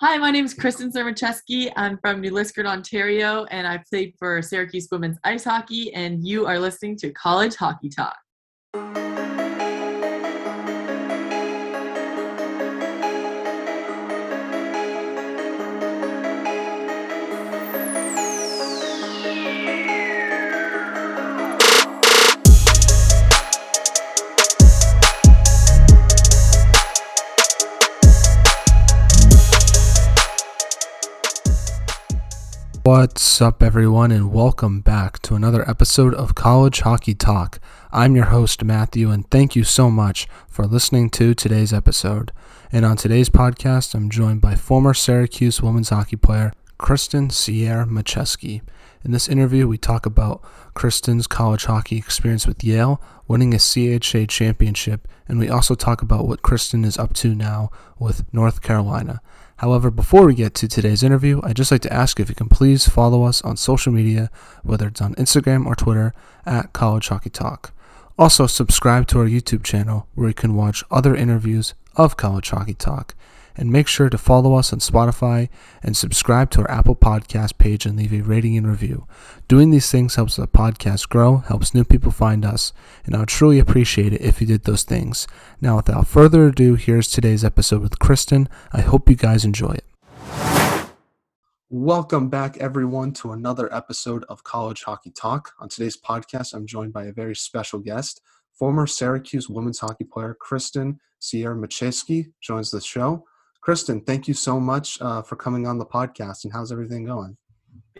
Hi, my name is Kristen Siermachesky. I'm from New Liskeard, Ontario, and I played for Syracuse women's ice hockey. And you are listening to College Hockey Talk. What's up, everyone, and welcome back to another episode of College Hockey Talk. I'm your host, Matthew, and thank you so much for listening to today's episode. And on today's podcast, I'm joined by former Syracuse women's hockey player Kristen Siermachesky. In this interview, we talk about Kristen's college hockey experience with Yale, winning a CHA championship, and we also talk about what Kristen is up to now with North Carolina. However, before we get to today's interview, I'd just like to ask if you can please follow us on social media, whether it's on Instagram or Twitter, at College Hockey Talk. Also, subscribe to our YouTube channel where you can watch other interviews of College Hockey Talk and make sure to follow us on Spotify and subscribe to our Apple Podcast page and leave a rating and review. Doing these things helps the podcast grow, helps new people find us, and I would truly appreciate it if you did those things. Now, without further ado, here's today's episode with Kristen. I hope you guys enjoy it. Welcome back, everyone, to another episode of College Hockey Talk. On today's podcast, I'm joined by a very special guest. Former Syracuse women's hockey player Kristen Siermachesky joins the show. Kristen, thank you so much uh, for coming on the podcast. And how's everything going?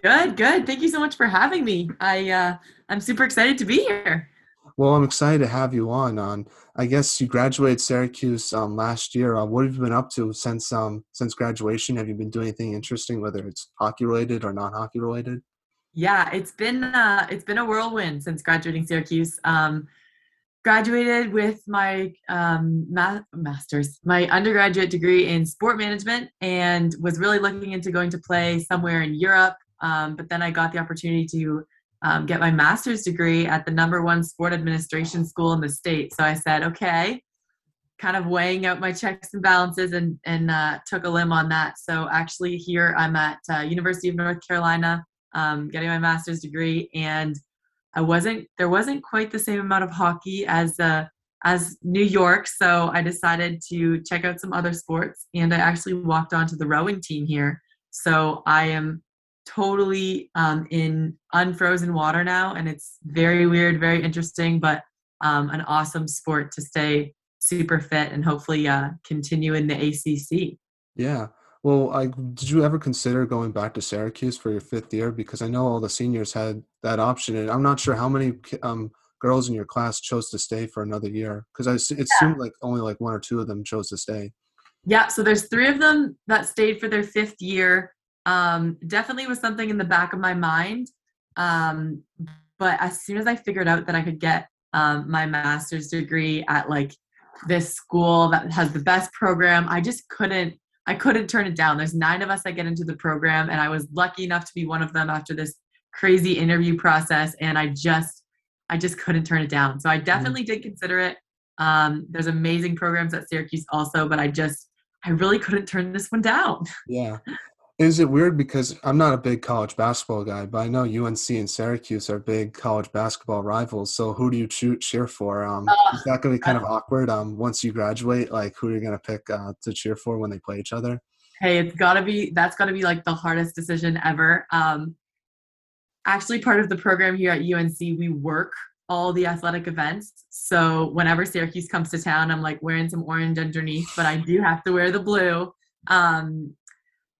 Good, good. Thank you so much for having me. I uh, I'm super excited to be here. Well, I'm excited to have you on. On I guess you graduated Syracuse um, last year. Uh, what have you been up to since um, since graduation? Have you been doing anything interesting, whether it's hockey related or non hockey related? Yeah, it's been uh, it's been a whirlwind since graduating Syracuse. Um, graduated with my um, ma- master's, my undergraduate degree in sport management, and was really looking into going to play somewhere in Europe. Um, but then I got the opportunity to um, get my master's degree at the number one sport administration school in the state. So I said, okay, kind of weighing out my checks and balances, and and uh, took a limb on that. So actually, here I'm at uh, University of North Carolina, um, getting my master's degree, and I wasn't there wasn't quite the same amount of hockey as uh, as New York, so I decided to check out some other sports, and I actually walked onto the rowing team here. So I am totally um, in unfrozen water now, and it's very weird, very interesting, but um, an awesome sport to stay super fit and hopefully uh, continue in the ACC. Yeah, well, I, did you ever consider going back to Syracuse for your fifth year? Because I know all the seniors had that option, and I'm not sure how many um, girls in your class chose to stay for another year. Because it yeah. seemed like only like one or two of them chose to stay. Yeah, so there's three of them that stayed for their fifth year. Um, definitely was something in the back of my mind. Um, but as soon as I figured out that I could get um, my master's degree at like this school that has the best program, I just couldn't I couldn't turn it down. There's nine of us that get into the program, and I was lucky enough to be one of them after this crazy interview process. And I just, I just couldn't turn it down. So I mm-hmm. definitely mm-hmm. did consider it. Um, there's amazing programs at Syracuse also, but I just, I really couldn't turn this one down. Yeah. Is it weird because I'm not a big college basketball guy, but I know UNC and Syracuse are big college basketball rivals. So who do you cheer for? Um, uh, is that going to be kind of awkward? Um, once you graduate, like who are you going to pick uh, to cheer for when they play each other? Hey, it's got to be that's got to be like the hardest decision ever. Um, actually, part of the program here at UNC, we work all the athletic events. So whenever Syracuse comes to town, I'm like wearing some orange underneath, but I do have to wear the blue. Um,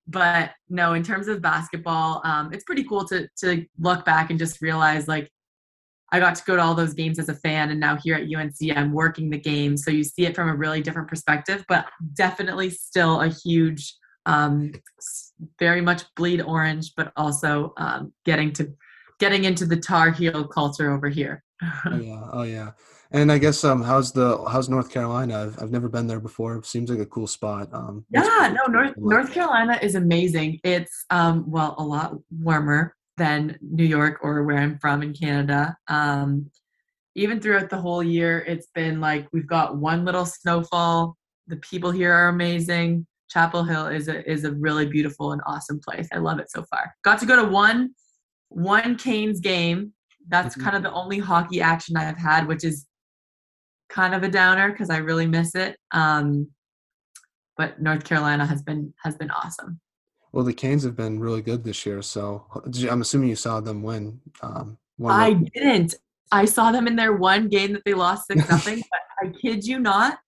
but no, in terms of basketball, um, it's pretty cool to to look back and just realize like I got to go to all those games as a fan, and now here at UNC, I'm working the game, so you see it from a really different perspective. But definitely still a huge, um, very much bleed orange, but also um, getting to getting into the Tar Heel culture over here. oh yeah, oh yeah. And I guess um, how's the how's North Carolina? I've, I've never been there before. It seems like a cool spot. Um, yeah, no, North North Carolina is amazing. It's um, well a lot warmer than New York or where I'm from in Canada. Um, even throughout the whole year, it's been like we've got one little snowfall. The people here are amazing. Chapel Hill is a is a really beautiful and awesome place. I love it so far. Got to go to one one Canes game. That's Mhm. kind of the only hockey action I've had, which is kind of a downer because I really miss it. Um, but North Carolina has been has been awesome. Well, the Canes have been really good this year, so I'm assuming you saw them win. Um, I didn't. I saw them in their one game that they lost six nothing. but I kid you not,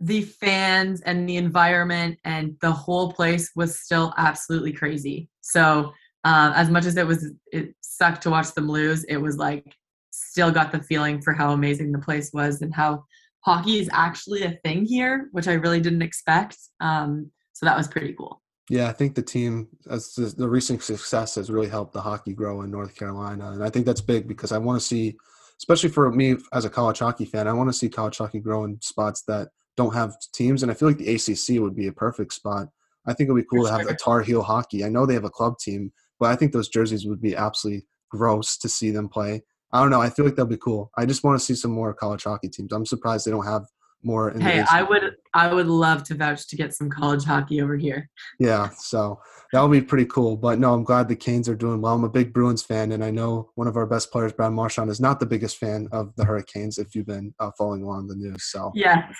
the fans and the environment and the whole place was still absolutely crazy. So um, as much as it was, it sucked to watch them lose. It was like still got the feeling for how amazing the place was and how hockey is actually a thing here, which I really didn't expect. Um, so that was pretty cool. Yeah, I think the team, as the, the recent success, has really helped the hockey grow in North Carolina, and I think that's big because I want to see, especially for me as a college hockey fan, I want to see college hockey grow in spots that don't have teams, and I feel like the ACC would be a perfect spot. I think it would be cool For to have sure. a Tar Heel hockey. I know they have a club team, but I think those jerseys would be absolutely gross to see them play. I don't know. I feel like that'll be cool. I just want to see some more college hockey teams. I'm surprised they don't have more. In Hey. I would I would love to vouch to get some college hockey over here. Yeah, so that would be pretty cool. But no, I'm glad the Canes are doing well. I'm a big Bruins fan, and I know one of our best players, Brad Marchand, is not the biggest fan of the Hurricanes. If you've been uh, following along the news, so Yeah.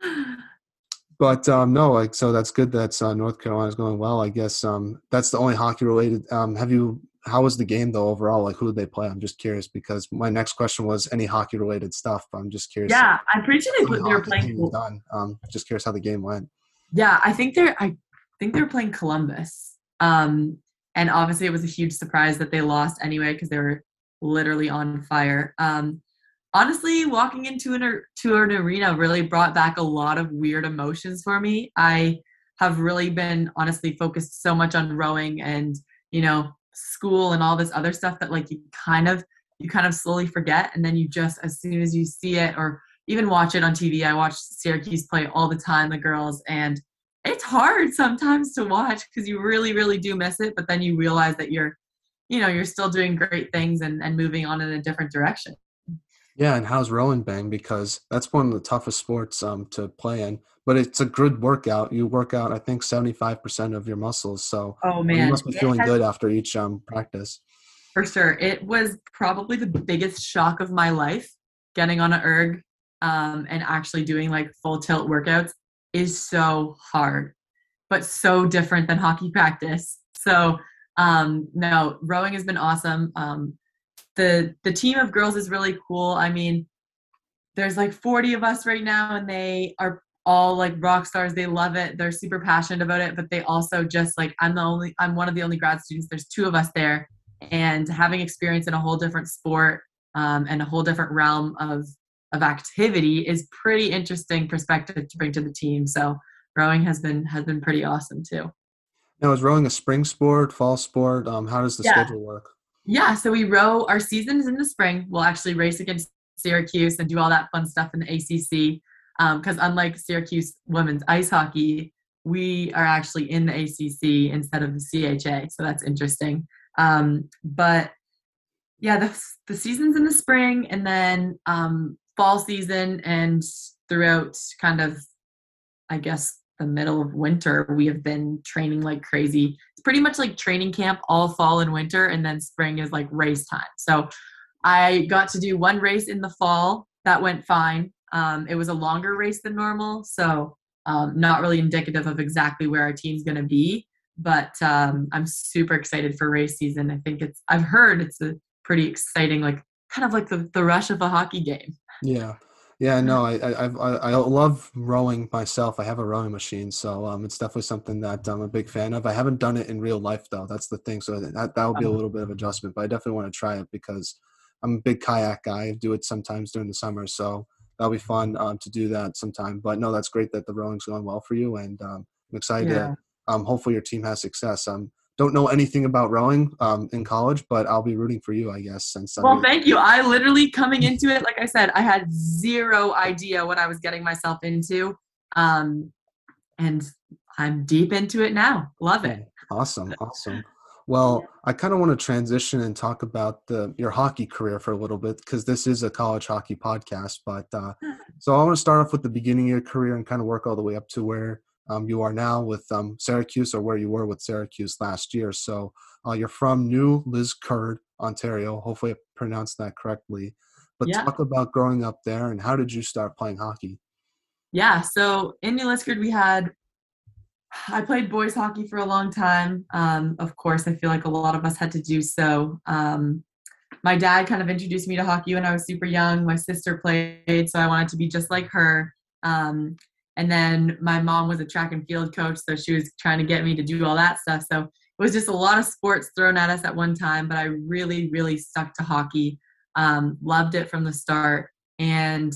but um, no, like so that's good. that uh, North Carolina's going well. I guess um, that's the only hockey related. Um, have you? How was the game though overall? Like who did they play? I'm just curious because my next question was any hockey related stuff. But I'm just curious. Yeah, I'm pretty sure they, how the put, they were playing. done. Um, just curious how the game went. Yeah, I think they're. I think they're playing Columbus. Um, and obviously it was a huge surprise that they lost anyway because they were literally on fire. Um, honestly, walking into an to an arena really brought back a lot of weird emotions for me. I have really been honestly focused so much on rowing and you know school and all this other stuff that like you kind of you kind of slowly forget and then you just as soon as you see it or even watch it on TV. I watch Syracuse play all the time, the girls, and it's hard sometimes to watch because you really, really do miss it. But then you realize that you're, you know, you're still doing great things and, and moving on in a different direction. Yeah, and how's rowing bang? Because that's one of the toughest sports um, to play in. But it's a good workout. You work out, I think, seventy-five percent of your muscles. So Oh man. you must be feeling has- good after each um, practice. for sure. It was probably the biggest shock of my life getting on an erg um, and actually doing like full tilt workouts is so hard, but so different than hockey practice. So um, no, rowing has been awesome. Um, the the team of girls is really cool. I mean, there's like 40 of us right now, and they are all like rock stars. They love it. They're super passionate about it, but they also just like I'm the only I'm one of the only grad students. There's two of us there, and having experience in a whole different sport um, and a whole different realm of of activity is pretty interesting perspective to bring to the team. So rowing has been has been pretty awesome too. Now, is rowing a spring sport, fall sport? Um, how does the Yeah. schedule work? Yeah, so we row. Our season is in the spring. We'll actually race against Syracuse and do all that fun stuff in the ACC. Because unlike Syracuse women's ice hockey, we are actually in the ACC instead of the CHA. So that's interesting. Um, but yeah, the the season's in the spring, and then um, fall season, and throughout kind of, I guess, the middle of winter, we have been training like crazy. It's pretty much like training camp all fall and winter, and then spring is like race time. So I got to do one race in the fall that went fine. Um, it was a longer race than normal, so um, not really indicative of exactly where our team's going to be. But um, I'm super excited for race season. I think it's. I've heard it's a pretty exciting, like kind of like the, the rush of a hockey game. Yeah, yeah. No, I I I, I love rowing myself. I have a rowing machine, so um, it's definitely something that I'm a big fan of. I haven't done it in real life though. That's the thing. So that that will be a Uh-huh. little bit of adjustment, but I definitely want to try it because I'm a big kayak guy. I do it sometimes during the summer, so that'll be fun um, to do that sometime. But no, that's great that the rowing's going well for you, and um, I'm excited. Yeah. To, um, hopefully your team has success. Um, don't know anything about rowing um, in college, but I'll be rooting for you, I guess. Since I'm Well, thank you. I literally coming into it, like I said, I had zero idea what I was getting myself into. Um, and I'm deep into it now. Love it. Awesome, awesome. Well, I kind of want to transition and talk about the your hockey career for a little bit because this is a college hockey podcast. But uh, so I want to start off with the beginning of your career and kind of work all the way up to where um, you are now with um, Syracuse or where you were with Syracuse last year. So uh, you're from New Liskeard, Ontario. Hopefully, I pronounced that correctly. But Yeah. talk about growing up there and how did you start playing hockey? Yeah, so in New Liskeard, we had, I played boys hockey for a long time. Um, of course, I feel like a lot of us had to do so. Um, my dad kind of introduced me to hockey when I was super young. My sister played, so I wanted to be just like her. Um, and then my mom was a track and field coach, so she was trying to get me to do all that stuff. So it was just a lot of sports thrown at us at one time, but I really, really stuck to hockey. Um, loved it from the start. And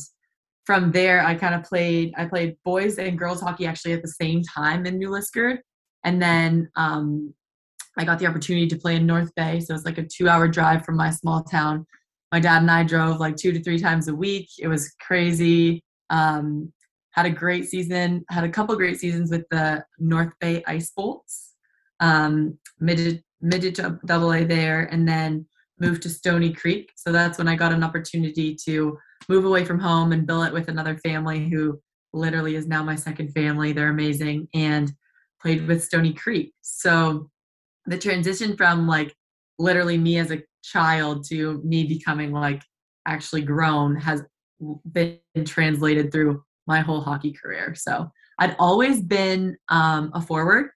from there i kind of played i played boys and girls hockey actually at the same time in new liskeard and then um, i got the opportunity to play in north bay. So it's like a two hour drive from my small town. My dad and i drove like two to three times a week. It was crazy. Um, had a great season had a couple great seasons with the north bay ice bolts. Um, midget midget double a there and then moved to stony creek. So that's when i got an opportunity to move away from home and billet with another family who literally is now my second family. They're amazing and played with Stony Creek. So the transition from like literally me as a child to me becoming like actually grown has been translated through my whole hockey career. So I'd always been um, a forward.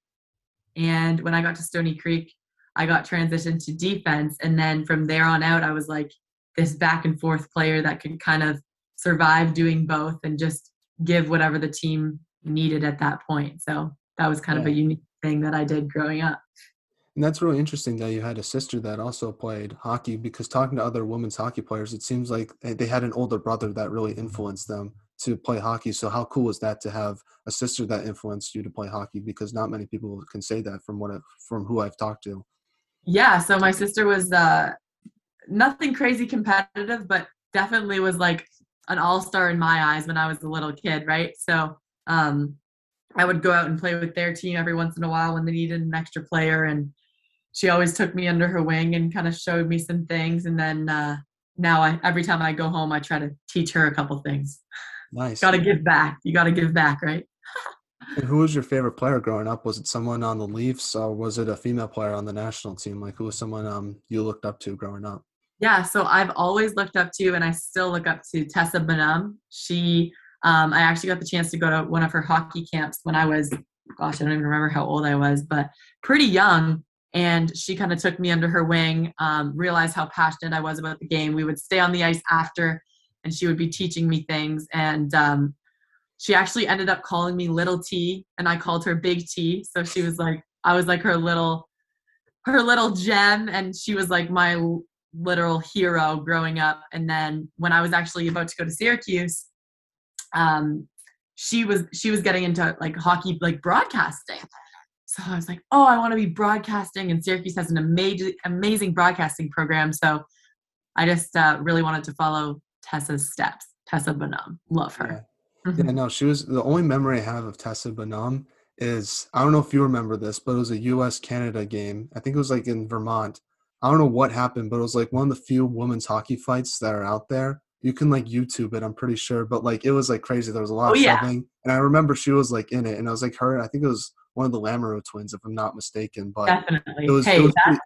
And when I got to Stony Creek, I got transitioned to defense. And then from there on out, I was like, this back and forth player that could kind of survive doing both and just give whatever the team needed at that point. So that was kind of a unique thing that I did growing up. And that's really interesting that you had a sister that also played hockey because talking to other women's hockey players, it seems like eh, they had an older brother that really influenced them to play hockey. So how cool is that to have a sister that influenced you to play hockey? Because not many people can say that from what from who I've talked to. Yeah, so my sister was uh nothing crazy competitive, but definitely was like an all-star in my eyes when I was a little kid, right? So um I would go out and play with their team every once in a while when they needed an extra player and she always took me under her wing and kind of showed me some things and then uh now I every time I go home I try to teach her a couple things. Nice. Got to give back. You got to give back, right? And who was your favorite player growing up? Was it someone on the Leafs or was it a female player on the national team? Like who was someone um you looked up to growing up? Yeah, so I've always looked up to, and I still look up to Tessa Bonhomme. She, um, I actually got the chance to go to one of her hockey camps when I was, gosh, I don't even remember how old I was, but pretty young. And she kind of took me under her wing, um, realized how passionate I was about the game. We would stay on the ice after, and she would be teaching me things. And um, she actually ended up calling me Little T, and I called her Big T. So she was like, I was like her little, her little gem, and she was like my literal hero growing up. And then when I was actually about to go to Syracuse, um, she was she was getting into like hockey, like broadcasting. So I was like, oh, I want to be broadcasting, and Syracuse has an amazing amazing broadcasting program. So I just uh, really wanted to follow Tessa's steps. Tessa Bonhomme, love her. Yeah, no, she was the only memory I have of Tessa Bonhomme is I don't know if you remember this, but it was a US Canada game. I think it was like in Vermont. I don't know what happened, but it was like one of the few women's hockey fights that are out there. You can like YouTube it, I'm pretty sure, but like it was like crazy. There was a lot Oh, of yeah. shoving, and I remember she was like in it, and I was like her. I think it was one of the Lamoureux twins, if I'm not mistaken. But Definitely. it was, hey, it was pretty-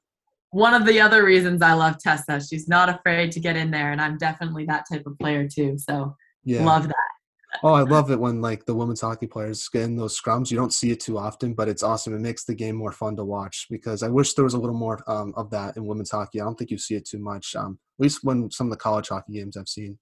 one of the other reasons I love Tessa. She's not afraid to get in there, and I'm definitely that type of player too. So yeah. love that. Oh, I love it when like the women's hockey players get in those scrums. You don't see it too often, but it's awesome. It makes the game more fun to watch because I wish there was a little more um, of that in women's hockey. I don't think you see it too much, um, at least when some of the college hockey games I've seen.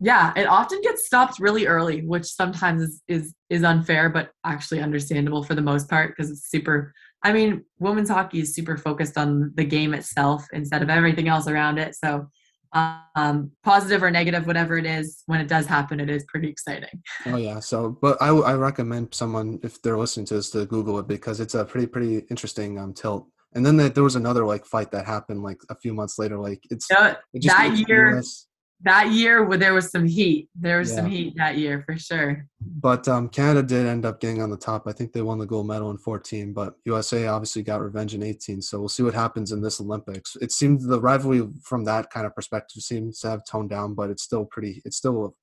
Yeah, it often gets stopped really early, which sometimes is is, is unfair, but actually understandable for the most part because it's super. I mean, women's hockey is super focused on the game itself instead of everything else around it. So, um, positive or negative, whatever it is, when it does happen, it is pretty exciting. Oh yeah, so but I, I recommend someone if they're listening to this to Google it because it's a pretty pretty interesting um, tilt. And then there there was another like fight that happened like a few months later. Like it's know, it just that year- US that year, there was some heat. There was some heat that year for sure. But um, Canada did end up getting on the top. I think they won the gold medal in 14, but USA obviously got revenge in 18. So we'll see what happens in this Olympics. It seems the rivalry from that kind of perspective seems to have toned down, but it's still pretty. It's still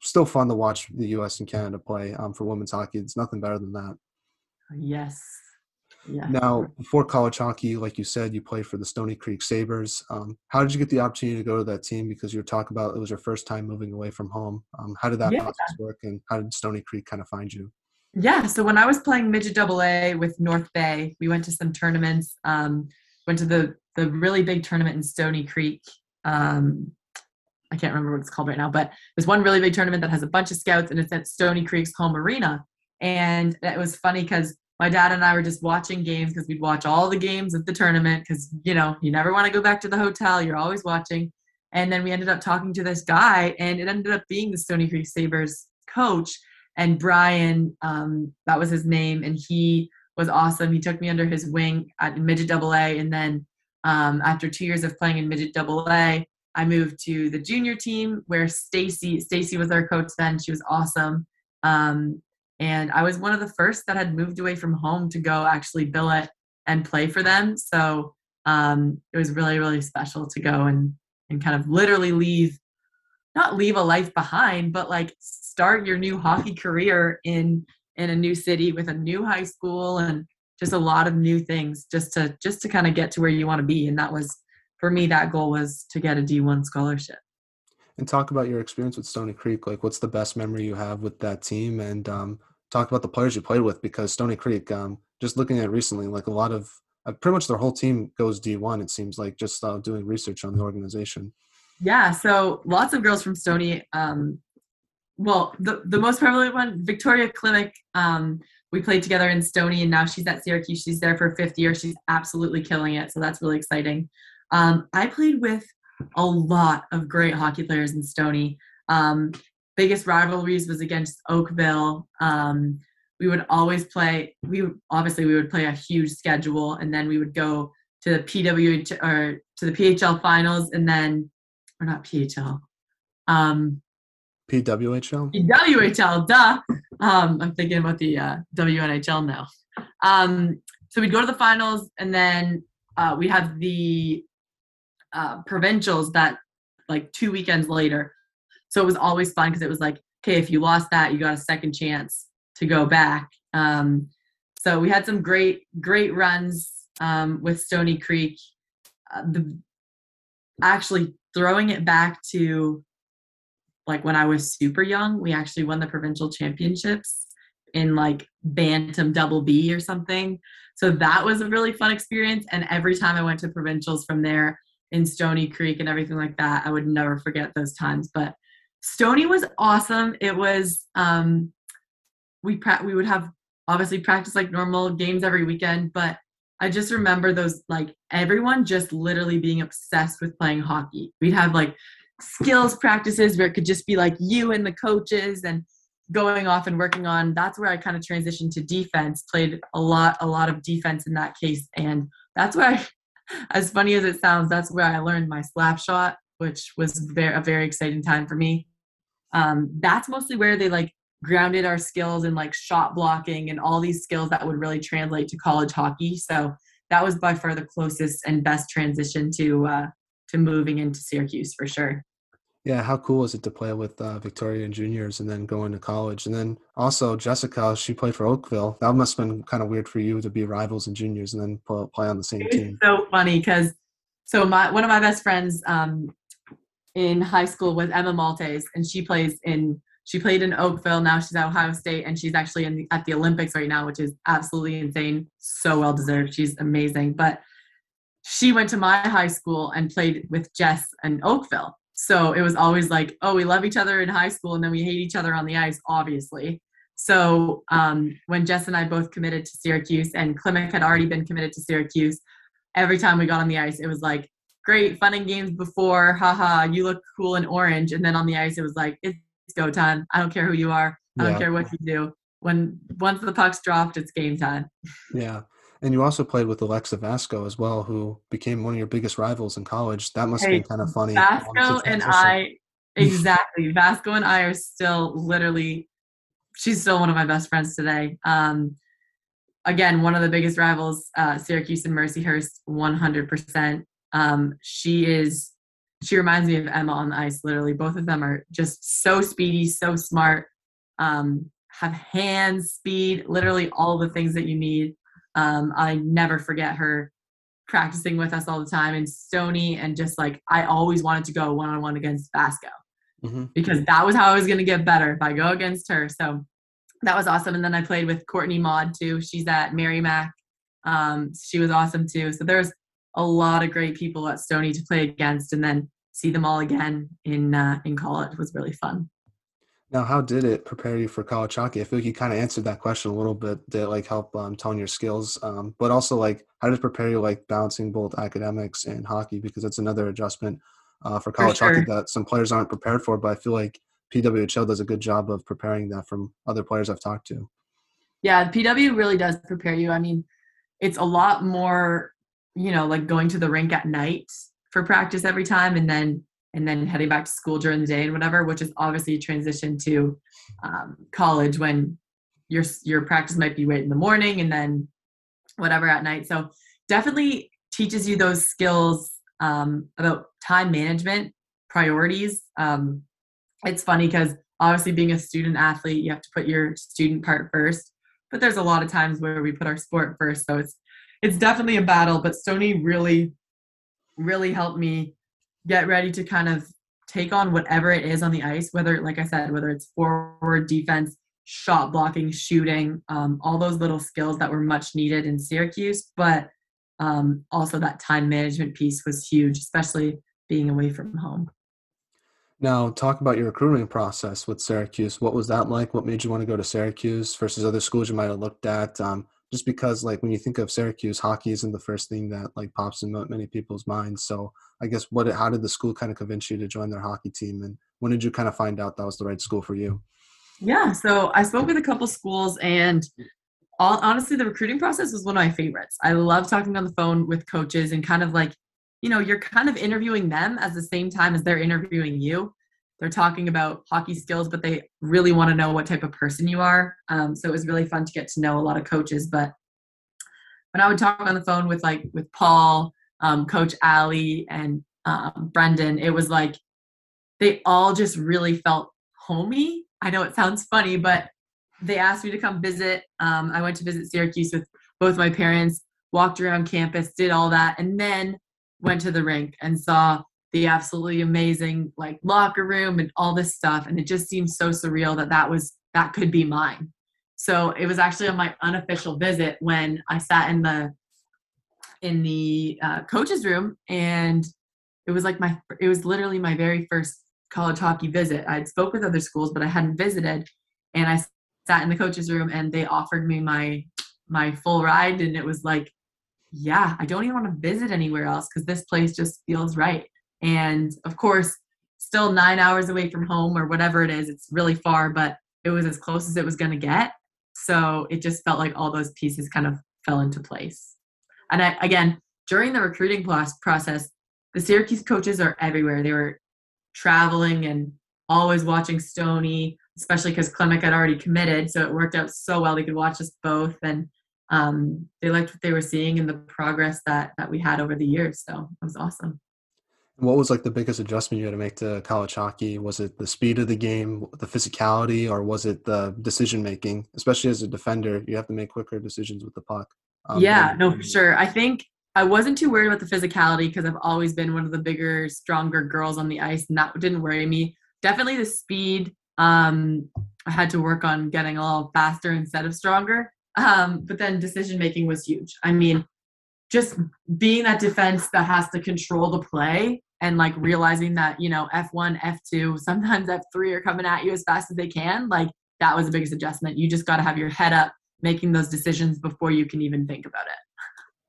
still fun to watch the U.S. and Canada play um, for women's hockey. It's nothing better than that. Yes. Yeah. Now, before college hockey, like you said, you played for the Stony Creek Sabres. Um, how did you get the opportunity to go to that team? Because you were talking about it was your first time moving away from home. Um, how did that yeah. process work, and how did Stony Creek kind of find you? Yeah, so when I was playing midget double A with North Bay, we went to some tournaments. Um, went to the the really big tournament in Stony Creek. Um, I can't remember what it's called right now, but there's one really big tournament that has a bunch of scouts, and it's at Stony Creek's home arena. And it was funny because my dad and I were just watching games because we'd watch all the games at the tournament because you know you never want to go back to the hotel, you're always watching. And then we ended up talking to this guy, and it ended up being the Stony Creek Sabres coach and Brian, um, that was his name, and he was awesome. He took me under his wing at midget double A, and then um, after two years of playing in midget double A, I moved to the junior team where Stacy Stacy was our coach then. She was awesome, um, and I was one of the first that had moved away from home to go actually billet and play for them. So um, it was really really special to go and and kind of literally leave not leave a life behind, but like start your new hockey career in in a new city with a new high school and just a lot of new things just to just to kind of get to where you want to be. And that was for me that goal was to get a d1 scholarship. And talk about your experience with stony creek. Like what's the best memory you have with that team? And um, talk about the players you played with because stony creek um, just looking at recently like a lot of uh, pretty much their whole team goes d1 it seems like just uh, doing research on the organization yeah so lots of girls from stony um, well, the, the most prevalent one, Victoria Klimek, um, we played together in Stony and now she's at Syracuse. She's there for fifth year. She's absolutely killing it. So that's really exciting. Um, I played with a lot of great hockey players in Stony. Um, biggest rivalries was against Oakville. Um, we would always play, we obviously we would play a huge schedule and then we would go to the PWH or to the PHL finals and then, or not PHL, um, PWHL? PWHL, duh. Um, I'm thinking about the uh, WNHL now. Um, so we'd go to the finals, and then uh, we have the uh, provincials that like two weekends later. So it was always fun because it was like, okay, if you lost that, you got a second chance to go back. Um, so we had some great, great runs um, with Stony Creek. Uh, the actually throwing it back to like when I was super young, we actually won the provincial championships in like bantam double B or something. So that was a really fun experience. And every time I went to provincials from there in Stony Creek and everything like that, I would never forget those times. But Stony was awesome. It was um, we pra- we would have obviously practice like normal games every weekend, but I just remember those like everyone just literally being obsessed with playing hockey. We'd have like skills practices where it could just be like you and the coaches and going off and working on that's where i kind of transitioned to defense played a lot a lot of defense in that case and that's where I, as funny as it sounds that's where i learned my slap shot which was very, a very exciting time for me um, that's mostly where they like grounded our skills in like shot blocking and all these skills that would really translate to college hockey so that was by far the closest and best transition to uh, to moving into syracuse for sure yeah, how cool is it to play with uh, Victoria and juniors and then going to college? And then also Jessica, she played for Oakville. That must have been kind of weird for you to be rivals and juniors and then play on the same team. So funny because so my one of my best friends um, in high school was Emma Maltais, and she plays in she played in Oakville. Now she's at Ohio State, and she's actually in at the Olympics right now, which is absolutely insane. So well deserved. She's amazing, but she went to my high school and played with Jess and Oakville so it was always like, oh, we love each other in high school and then we hate each other on the ice, obviously. So um, when Jess and I both committed to Syracuse and Klimek had already been committed to Syracuse, every time we got on the ice, it was like, great, fun and games before, haha, you look cool in orange. And then on the ice, it was like, it's go time. I don't care who you are. I don't care what you do. When once the puck's dropped, it's game time. Yeah. And you also played with Alexa Vasko as well, who became one of your biggest rivals in college. That must hey, been kind of funny. Vasko and I, exactly. Vasko and I are still literally, she's still one of my best friends today. Um, again, one of the biggest rivals, uh, Syracuse and Mercyhurst, 100%. Um, she is she reminds me of Emma on the ice. Literally, both of them are just so speedy, so smart. Um, have hands, speed, literally all the things that you need. Um, I never forget her practicing with us all the time in Stony, and just like I always wanted to go one on one against Vasko mm-hmm. because that was how I was going to get better if I go against her. So that was awesome. And then I played with Courtney Maud too. She's at Merrimack. Um, she was awesome too. So there's a lot of great people at Stony to play against, and then see them all again in uh, in college was really fun. Now, how did it prepare you for college hockey? I feel like you kind of answered that question a little bit. Did it like help um, tone your skills? Um, but also, like, how did it prepare you, like, balancing both academics and hockey? Because that's another adjustment uh, for college for sure. hockey that some players aren't prepared for. But I feel like PWHL does a good job of preparing that from other players I've talked to. Yeah, PW really does prepare you. I mean, it's a lot more, you know, like going to the rink at night for practice every time, and then and then heading back to school during the day and whatever, which is obviously a transition to um, college when your your practice might be late in the morning and then whatever at night. So definitely teaches you those skills um, about time management, priorities. Um, it's funny because obviously being a student athlete, you have to put your student part first. But there's a lot of times where we put our sport first, so it's it's definitely a battle. But Stony really, really helped me get ready to kind of take on whatever it is on the ice, whether, like I said, whether it's forward defense, shot blocking, shooting, um, all those little skills that were much needed in Syracuse. But um, also that time management piece was huge, especially being away from home. Now, talk about your recruiting process with Syracuse. What was that like? What made you want to go to Syracuse versus other schools you might have looked at? Um, just because like when you think of Syracuse, hockey isn't the first thing that like pops in many people's minds. So I guess what how did the school kind of convince you to join their hockey team, and when did you kind of find out that was the right school for you? Yeah, so I spoke with a couple schools, and all, honestly, the recruiting process was one of my favorites. I love talking on the phone with coaches and kind of like, you know, you're kind of interviewing them at the same time as they're interviewing you they're talking about hockey skills, but they really want to know what type of person you are. Um, so it was really fun to get to know a lot of coaches. But when I would talk on the phone with like with Paul, um, Coach Ali, and um, Brendan, it was like they all just really felt homey. I know it sounds funny, but they asked me to come visit. Um, I went to visit Syracuse with both my parents, walked around campus, did all that, and then went to the rink and saw the absolutely amazing like locker room and all this stuff and it just seemed so surreal that that was that could be mine. So it was actually on my unofficial visit when i sat in the in the uh, coaches room and it was like my it was literally my very first college hockey visit. I'd spoke with other schools but i hadn't visited and i sat in the coach's room and they offered me my my full ride and it was like yeah i don't even want to visit anywhere else because this place just feels right and of course still nine hours away from home or whatever it is it's really far but it was as close as it was going to get. So it just felt like all those pieces kind of fell into place. And I, again during the recruiting process the syracuse coaches are everywhere. They were traveling and always watching stony especially because Klimek had already committed so it worked out so well. They could watch us both and um, they liked what they were seeing and the progress that that we had over the years so it was awesome what was like the biggest adjustment you had to make to college hockey? Was it the speed of the game, the physicality, or was it the decision making? Especially as a defender, you have to make quicker decisions with the puck. Um, yeah, no, for sure. I think I wasn't too worried about the physicality because I've always been one of the bigger, stronger girls on the ice, and that didn't worry me. Definitely the speed. Um, I had to work on getting a little faster instead of stronger. Um, but then decision making was huge. I mean, just being that defense that has to control the play and like realizing that you know f1 f2 sometimes f3 are coming at you as fast as they can like that was the biggest adjustment. You just got to have your head up making those decisions before you can even think about it.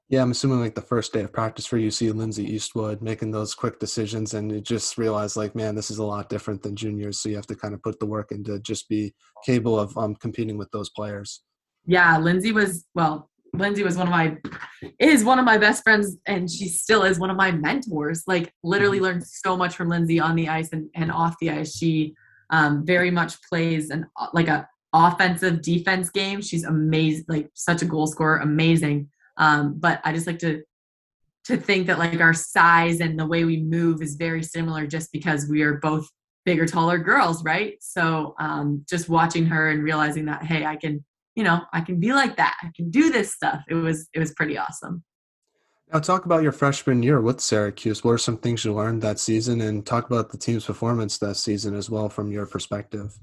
Yeah i'm assuming like the first day of practice for you see lindsay eastwood making those quick decisions and you just realize like man this is a lot different than juniors so you have to kind of put the work into just be capable of um, competing with those players. Yeah lindsay was well Lindsay was one of my is one of my best friends and she still is one of my mentors. Like literally mm-hmm. learned so much from Lindsay on the ice and, and off the ice. She um, very much plays an like a offensive defense game. She's amazing, like such a goal scorer, amazing. Um, but I just like to to think that like our size and the way we move is very similar just because we are both bigger taller girls right so um, just watching her and realizing that hey i can you know i can be like that i can do this stuff. It was it was pretty awesome. Now talk about your freshman year with syracuse. What are some things you learned that season? And talk about the team's performance that season as well from your perspective.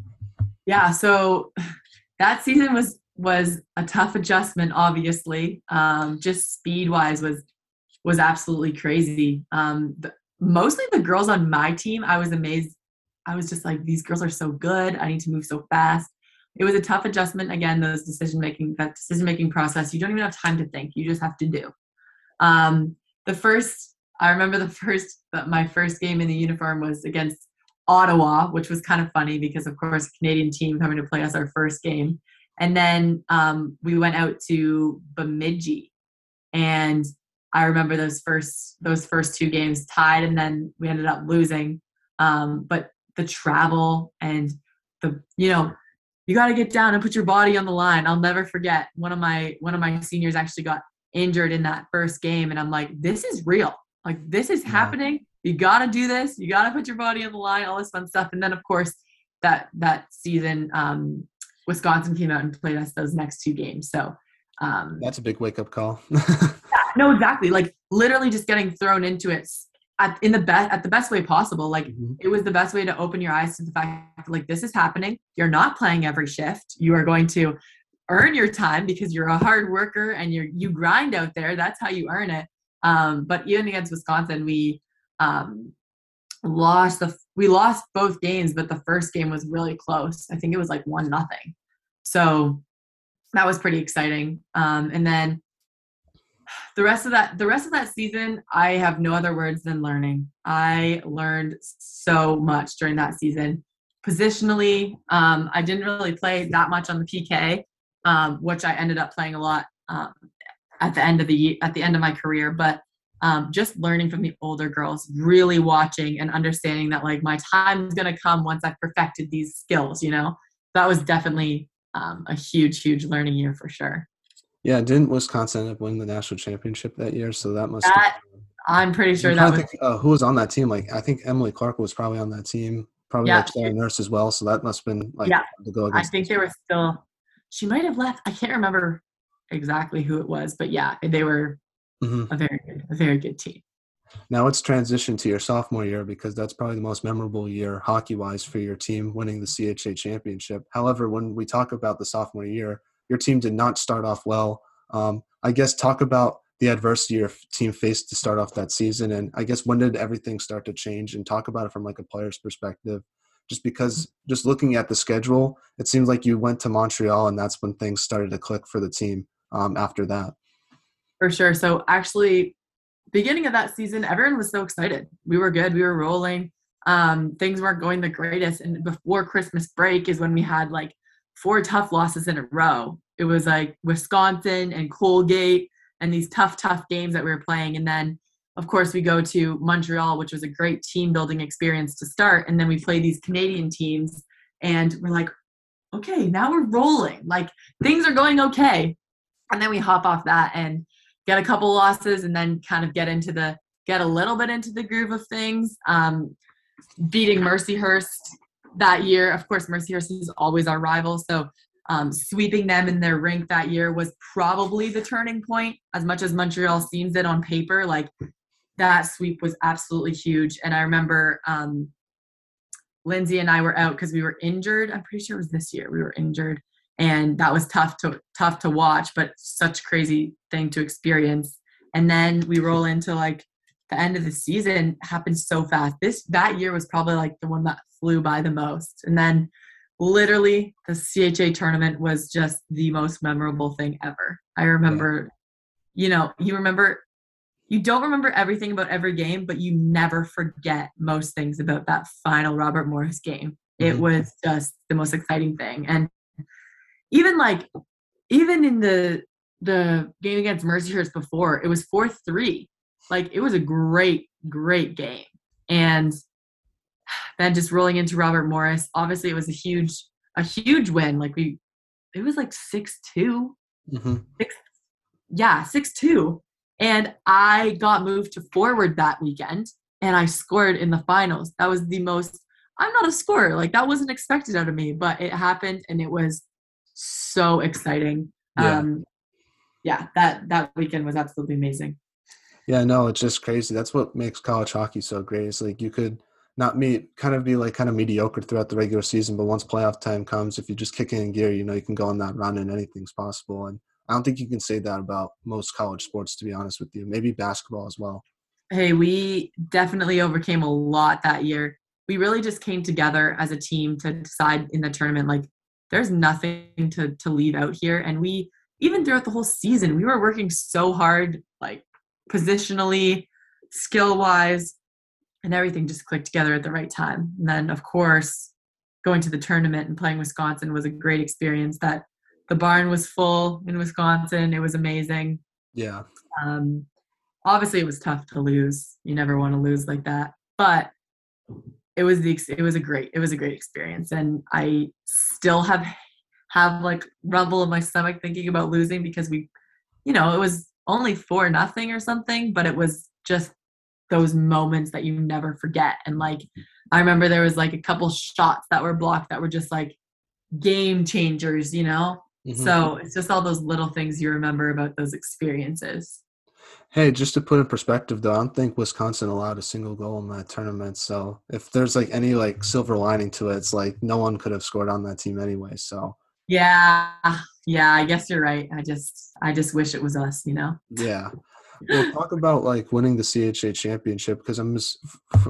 Yeah so that season was was a tough adjustment obviously. Um, just speed wise was was absolutely crazy. Um, the, mostly the girls on my team i was amazed i was just like these girls are so good. I need to move so fast it was a tough adjustment. Again those decision making that decision making process you don't even have time to think you just have to do. Um, the first i remember the first my first game in the uniform was against ottawa which was kind of funny because of course canadian team coming to play us our first game. And then um, we went out to bemidji. And i remember those first those first two games tied and then we ended up losing. Um, but the travel and the you know you got to get down and put your body on the line. I'll never forget one of my one of my seniors actually got injured in that first game and I'm like this is real. Like this is yeah. happening. You got to do this. You got to put your body on the line, all this fun stuff. And then of course that that season um Wisconsin came out and played us those next two games. So um That's a big wake up call. yeah, no, exactly. Like literally just getting thrown into it at, in the best at the best way possible like mm-hmm. it was the best way to open your eyes to the fact that, like this is happening. You're not playing every shift. You are going to earn your time because you're a hard worker and you you grind out there. That's how you earn it. Um, but even against wisconsin we um, lost the we lost both games but the first game was really close. I think it was like one nothing. So that was pretty exciting. Um, and then the rest of that the rest of that season i have no other words than learning. I learned so much during that season. Positionally um, i didn't really play that much on the pk um, which i ended up playing a lot um, at the end of the at the end of my career. But um, just learning from the older girls really watching and understanding that like my time is going to come once i've perfected these skills you know? That was definitely um, a huge huge learning year for sure yeah, didn't Wisconsin end up winning the national championship that year? So that must. That, I'm pretty sure that. Was, think, uh, who was on that team? Like I think Emily Clark was probably on that team. Probably yeah, like Nurse as well. So that must have been like yeah. to go I think they were still. She might have left. I can't remember exactly who it was, but yeah, they were mm-hmm. a very good, a very good team. Now let's transition to your sophomore year because that's probably the most memorable year hockey wise for your team winning the CHA championship. However, when we talk about the sophomore year, your team did not start off well. Um, I guess talk about the adversity your team faced to start off that season, and I guess when did everything start to change? And talk about it from like a player's perspective. Just because, just looking at the schedule, it seems like you went to Montreal, and that's when things started to click for the team. Um, after that, for sure. So actually, beginning of that season, everyone was so excited. We were good. We were rolling. Um, things weren't going the greatest, and before Christmas break is when we had like four tough losses in a row. It was like Wisconsin and Colgate and these tough, tough games that we were playing. And then, of course, we go to Montreal, which was a great team building experience to start. And then we play these Canadian teams, and we're like, okay, now we're rolling. Like things are going okay. And then we hop off that and get a couple losses and then kind of get into the get a little bit into the groove of things. Um, beating Mercyhurst that year. Of course, Mercyhurst is always our rival, so um, sweeping them in their rink that year was probably the turning point. As much as Montreal seems it on paper, like that sweep was absolutely huge. And I remember um, Lindsay and I were out because we were injured. I'm pretty sure it was this year we were injured, and that was tough to tough to watch, but such crazy thing to experience. And then we roll into like the end of the season happened so fast. This that year was probably like the one that flew by the most. And then literally the CHA tournament was just the most memorable thing ever. I remember, yeah. you know, you remember you don't remember everything about every game, but you never forget most things about that final Robert Morris game. Mm-hmm. It was just the most exciting thing. And even like even in the the game against Mercyhurst before, it was 4-3. Like it was a great, great game. And then just rolling into Robert Morris. Obviously, it was a huge, a huge win. Like we, it was like six two, mm-hmm. six, yeah, six two, And I got moved to forward that weekend and I scored in the finals. That was the most, I'm not a scorer. Like that wasn't expected out of me, but it happened and it was so exciting. Yeah. Um, yeah, that, that weekend was absolutely amazing. Yeah, no, it's just crazy. That's what makes college hockey so great. It's like you could not meet kind of be like kind of mediocre throughout the regular season, but once playoff time comes, if you just kick in gear, you know you can go on that run and anything's possible. And I don't think you can say that about most college sports, to be honest with you. Maybe basketball as well. Hey, we definitely overcame a lot that year. We really just came together as a team to decide in the tournament like there's nothing to to leave out here, and we even throughout the whole season we were working so hard like positionally, skill wise, and everything just clicked together at the right time. And then, of course, going to the tournament and playing Wisconsin was a great experience. That the barn was full in Wisconsin. It was amazing. Yeah. Um, obviously, it was tough to lose. You never want to lose like that, but it was the it was a great it was a great experience, and I still have have like rumble in my stomach thinking about losing because we, you know, it was only four nothing or something, but it was just those moments that you never forget. And like I remember there was like a couple shots that were blocked that were just like game changers, you know? Mm-hmm. So it's just all those little things you remember about those experiences. Hey, just to put in perspective though, I don't think Wisconsin allowed a single goal in that tournament. So if there's like any like silver lining to it, it's like no one could have scored on that team anyway. So yeah, yeah, I guess you're right. I just I just wish it was us, you know. Yeah. Well, talk about like winning the CHA championship because I'm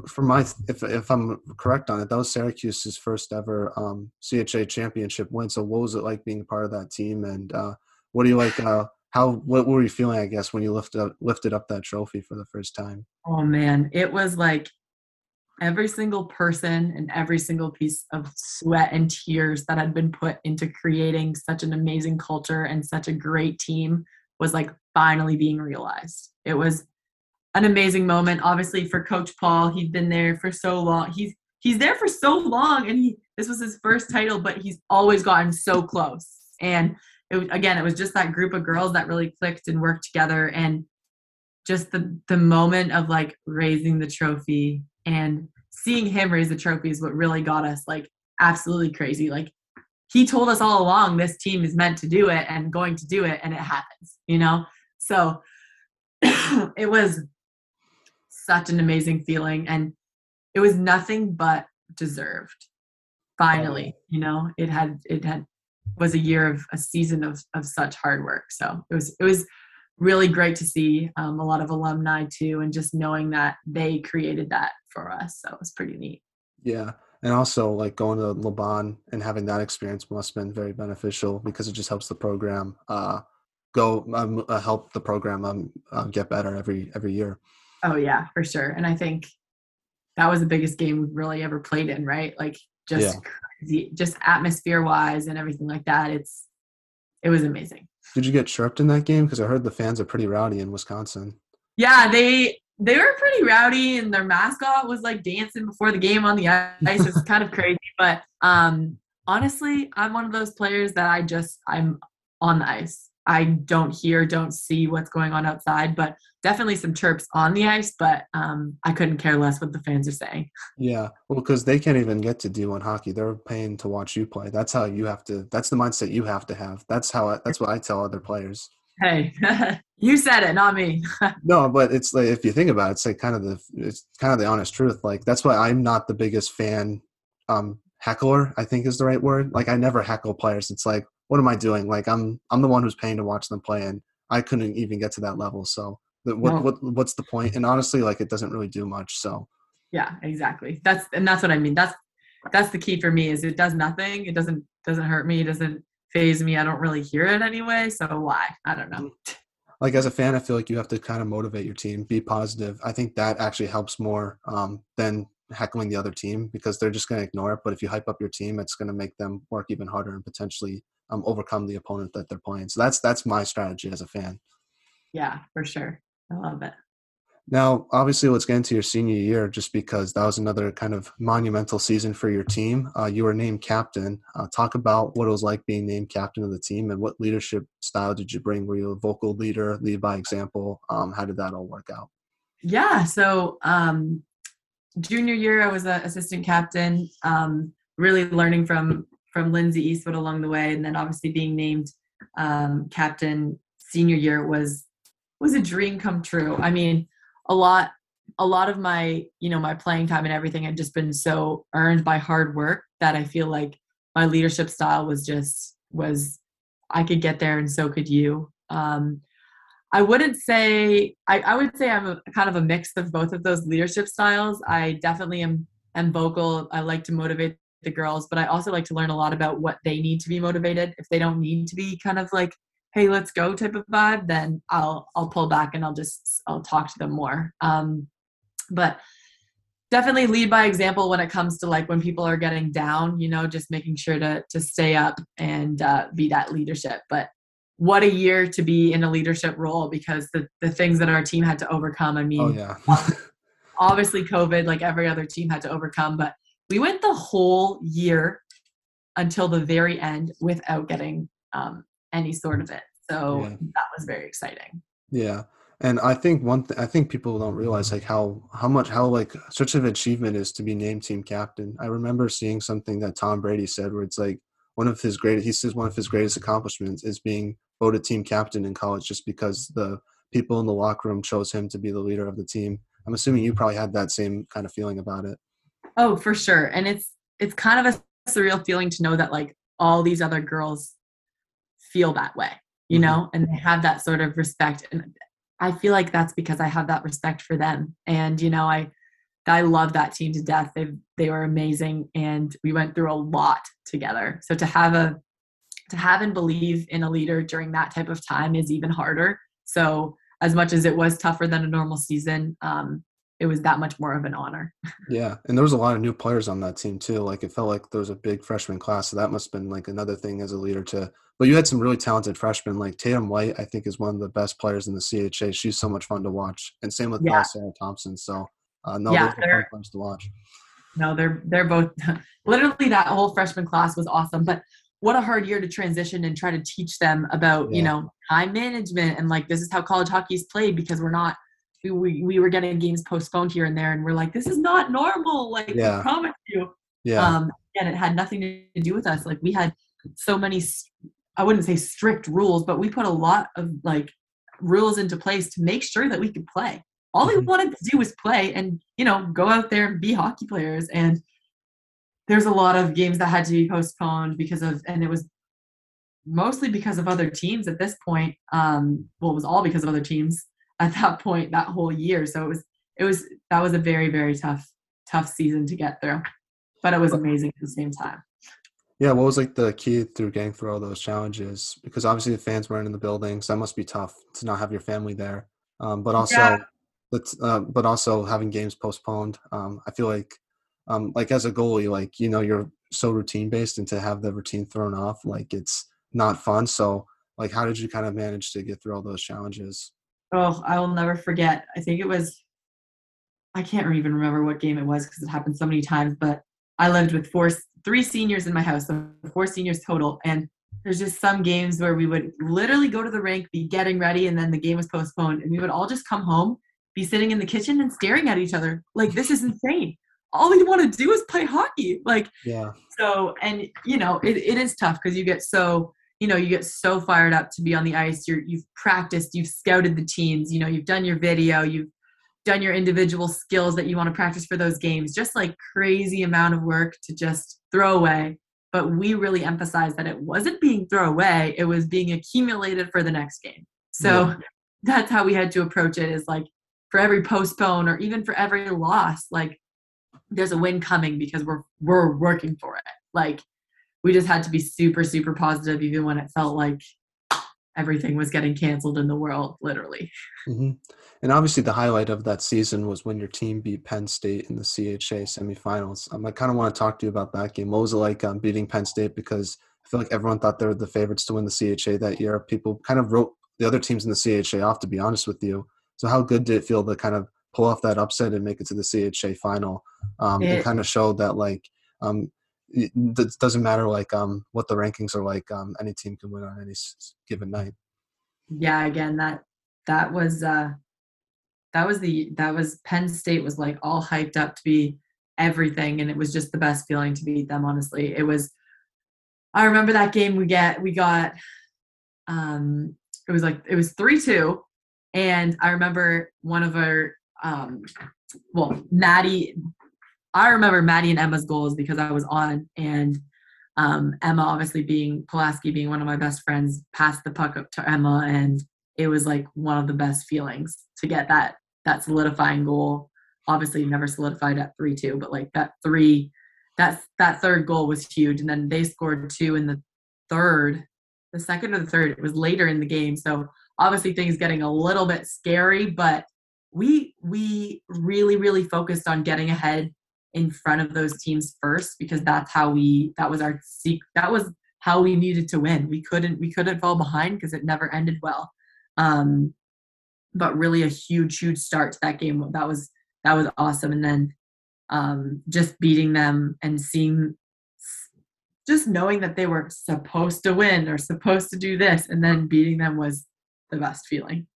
for my if if I'm correct on it, that was Syracuse's first ever um, CHA championship win. So what was it like being part of that team, and uh, what do you like? Uh, how what were you feeling? I guess when you lifted up lifted up that trophy for the first time. Oh man, it was like every single person and every single piece of sweat and tears that had been put into creating such an amazing culture and such a great team was like finally being realized. It was an amazing moment obviously for coach Paul. He'd been there for so long. He's he's there for so long and he this was his first title but he's always gotten so close. And it, again, it was just that group of girls that really clicked and worked together and just the the moment of like raising the trophy and seeing him raise the trophy is what really got us like absolutely crazy. Like he told us all along this team is meant to do it and going to do it and it happens, you know? So it was such an amazing feeling and it was nothing but deserved. Finally, you know, it had it had was a year of a season of of such hard work. So it was it was really great to see um, a lot of alumni too, and just knowing that they created that for us. So it was pretty neat. Yeah. And also, like going to LaBahn and having that experience must have been very beneficial because it just helps the program uh, go um, uh, help the program um, uh, get better every every year. Oh yeah, for sure. And I think that was the biggest game we've really ever played in, right? Like just yeah. crazy, just atmosphere wise and everything like that. It's it was amazing. Did you get chirped in that game? Because I heard the fans are pretty rowdy in Wisconsin. Yeah, they they were pretty rowdy, and their mascot was like dancing before the game on the ice. It's kind of crazy, but um, honestly, I'm one of those players that I just I'm on the ice. I don't hear, don't see what's going on outside, but definitely some chirps on the ice. But um, I couldn't care less what the fans are saying. Yeah, well, because they can't even get to D1 hockey. They're paying to watch you play. That's how you have to. That's the mindset you have to have. That's how. I, that's what I tell other players. Hey, you said it, not me. no, but it's like if you think about it, it's like kind of the it's kind of the honest truth. Like that's why I'm not the biggest fan. Um, heckler, I think is the right word. Like I never heckle players. It's like what am I doing? Like I'm I'm the one who's paying to watch them play, and I couldn't even get to that level. So what no. what what's the point? And honestly, like it doesn't really do much. So yeah, exactly. That's and that's what I mean. That's that's the key for me. Is it does nothing. It doesn't doesn't hurt me. It doesn't phase me. I don't really hear it anyway. So why? I don't know. Like as a fan, I feel like you have to kind of motivate your team, be positive. I think that actually helps more um, than heckling the other team because they're just going to ignore it. But if you hype up your team, it's going to make them work even harder and potentially um, overcome the opponent that they're playing. So that's that's my strategy as a fan. Yeah, for sure. I love it. Now, obviously, let's get into your senior year just because that was another kind of monumental season for your team. Uh, you were named captain. Uh, talk about what it was like being named captain of the team and what leadership style did you bring? Were you a vocal leader, lead by example? Um, how did that all work out? Yeah, so um, junior year, I was an assistant captain, um, really learning from from Lindsay Eastwood along the way, and then obviously being named um, captain senior year was was a dream come true. I mean a lot a lot of my you know my playing time and everything had just been so earned by hard work that i feel like my leadership style was just was i could get there and so could you um, i wouldn't say I, I would say i'm a, kind of a mix of both of those leadership styles. I definitely am am vocal. I like to motivate the girls but i also like to learn a lot about what they need to be motivated. If they don't need to be kind of like hey let's go type of vibe then i'll i'll pull back and i'll just i'll talk to them more. Um but definitely lead by example when it comes to like when people are getting down you know just making sure to to stay up and uh, be that leadership. But what a year to be in a leadership role because the the things that our team had to overcome i mean oh, yeah. obviously covid like every other team had to overcome but we went the whole year until the very end without getting um, any sort of it. So yeah. that was very exciting. Yeah. And I think one, th- I think people don't realize like how how much how like such an achievement is to be named team captain. I remember seeing something that Tom Brady said where it's like one of his great he says one of his greatest accomplishments is being voted team captain in college just because the people in the locker room chose him to be the leader of the team. I'm assuming you probably had that same kind of feeling about it. Oh, for sure. And it's it's kind of a surreal feeling to know that like all these other girls feel that way, you mm-hmm. know, and they have that sort of respect. And I feel like that's because I have that respect for them. And, you know, I, I love that team to death. They they were amazing, and we went through a lot together. So to have a to have and believe in a leader during that type of time is even harder. So as much as it was tougher than a normal season, um, it was that much more of an honor. yeah, and there was a lot of new players on that team too. Like it felt like there was a big freshman class, so that must have been like another thing as a leader to but you had some really talented freshmen like Tatum White. I think is one of the best players in the CHA. She's so much fun to watch, and same with yeah. Sarah Thompson. So uh, no, yeah, those are fun to watch. No, they're they're both literally that whole freshman class was awesome. But what a hard year to transition and try to teach them about yeah. you know time management and like this is how college hockey is played because we're not we, we, we were getting games postponed here and there and we're like this is not normal like yeah. I promise you yeah um and it had nothing to do with us like we had so many I wouldn't say strict rules, but we put a lot of like rules into place to make sure that we could play. All mm-hmm. we wanted to do was play and, you know, go out there and be hockey players. And there's a lot of games that had to be postponed because of, and it was mostly because of other teams at this point. Um, well, it was all because of other teams at that point, that whole year. So it was, it was, that was a very, very tough, tough season to get through, but it was amazing at the same time. Yeah, what was like the key through getting through all those challenges? Because obviously the fans weren't in the building, so that must be tough to not have your family there. Um, but also, yeah. but uh, but also having games postponed. Um, I feel like, um, like as a goalie, like you know, you're so routine based, and to have the routine thrown off, like it's not fun. So, like, how did you kind of manage to get through all those challenges? Oh, I will never forget. I think it was. I can't even remember what game it was because it happened so many times, but I lived with four, three seniors in my house, so four seniors total. And there's just some games where we would literally go to the rink, be getting ready, and then the game was postponed, and we would all just come home, be sitting in the kitchen and staring at each other like this is insane. All we want to do is play hockey. Like, yeah. So, and you know, it, it is tough because you get so you know you get so fired up to be on the ice you're you've practiced you've scouted the teams you know you've done your video you've done your individual skills that you want to practice for those games just like crazy amount of work to just throw away but we really emphasized that it wasn't being thrown away it was being accumulated for the next game so yeah. that's how we had to approach it is like for every postpone or even for every loss like there's a win coming because we're we're working for it like we just had to be super super positive even when it felt like everything was getting canceled in the world, literally. Mm-hmm. And obviously, the highlight of that season was when your team beat Penn State in the CHA semifinals. Um, I kind of want to talk to you about that game. What was it like um, beating Penn State? Because I feel like everyone thought they were the favorites to win the CHA that year. People kind of wrote the other teams in the CHA off, to be honest with you. So, how good did it feel to kind of pull off that upset and make it to the CHA final. Um, it, it kind of showed that like um, it doesn't matter like um, what the rankings are like. Um, any team can win on any given night. Yeah, again, that that was uh, that was the that was Penn State was like all hyped up to be everything, and it was just the best feeling to beat them. Honestly, it was. I remember that game we get we got. Um, it was like it was three two, and I remember one of our um, well, Maddie. I remember Maddie and Emma's goals because I was on, and um, Emma, obviously being Polaski, being one of my best friends, passed the puck up to Emma, and it was like one of the best feelings to get that that solidifying goal. Obviously, never solidified at three two, but like that three, that that third goal was huge, and then they scored two in the third, the second or the third. It was later in the game, so obviously things getting a little bit scary, but we we really really focused on getting ahead in front of those teams first because that's how we that was our secret that was how we needed to win. We couldn't we couldn't fall behind because it never ended well. Um but really a huge huge start to that game. That was that was awesome. And then um just beating them and seeing just knowing that they were supposed to win or supposed to do this and then beating them was the best feeling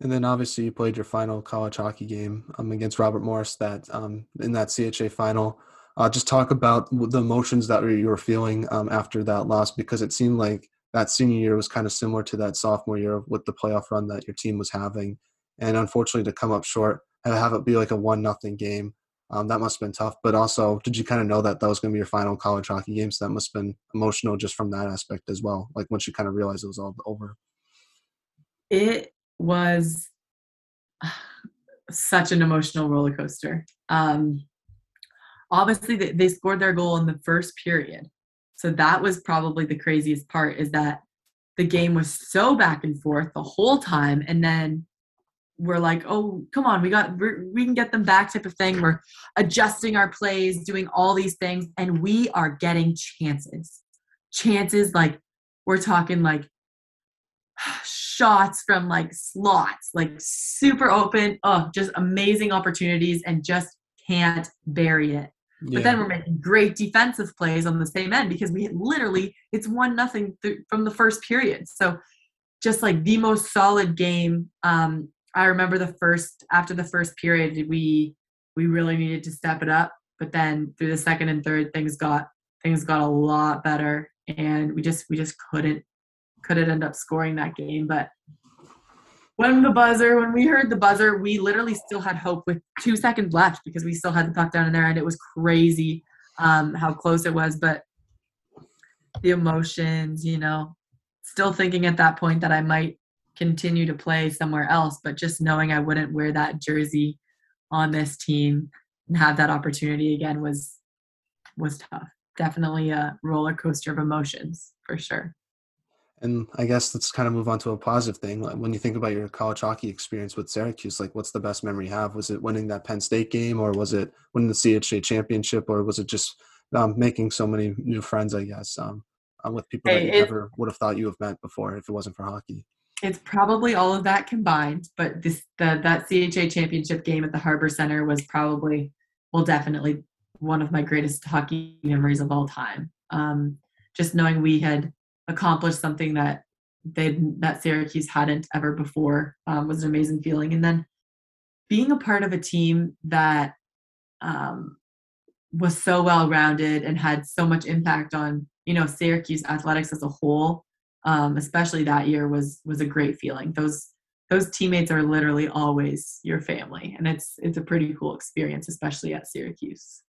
and then obviously you played your final college hockey game um, against Robert Morris that um, in that CHA final. Uh, just talk about the emotions that you were feeling um, after that loss because it seemed like that senior year was kind of similar to that sophomore year with the playoff run that your team was having, and unfortunately to come up short and have it be like a one nothing game. Um, that must have been tough. But also, did you kind of know that that was going to be your final college hockey game? So that must have been emotional just from that aspect as well. Like once you kind of realized it was all over. It was such an emotional roller coaster. Um, obviously, they, they scored their goal in the first period. So that was probably the craziest part is that the game was so back and forth the whole time. And then we're like, oh, come on, we got, we can get them back type of thing. We're adjusting our plays, doing all these things, and we are getting chances. Chances like, we're talking like shots from like slots, like super open. Oh, just amazing opportunities and just can't bury it. Yeah. But then we're making great defensive plays on the same end because we literally it's one nothing th- from the first period. So just like the most solid game. Um, I remember the first after the first period we we really needed to step it up. But then through the second and third, things got things got a lot better, and we just we just couldn't couldn't end up scoring that game. But when the buzzer, when we heard the buzzer, we literally still had hope with two seconds left because we still had the puck down in there, and it was crazy um, how close it was. But the emotions, you know, still thinking at that point that I might continue to play somewhere else, but just knowing I wouldn't wear that jersey on this team and have that opportunity again was was tough. Definitely a roller coaster of emotions for sure. And I guess let's kind of move on to a positive thing. When you think about your college hockey experience with Syracuse, like what's the best memory you have? Was it winning that Penn State game, or was it winning the CHA championship, or was it just um, making so many new friends? I guess um, uh, with people that you it, never would have thought you have met before if it wasn't for hockey. It's probably all of that combined, but this the that CHA championship game at the Harbor Center was probably, well, definitely one of my greatest hockey memories of all time. Um, just knowing we had accomplished something that they that Syracuse hadn't ever before um, was an amazing feeling. And then being a part of a team that um, was so well rounded and had so much impact on you know Syracuse athletics as a whole, um, especially that year was was a great feeling. Those those teammates are literally always your family, and it's it's a pretty cool experience, especially at Syracuse.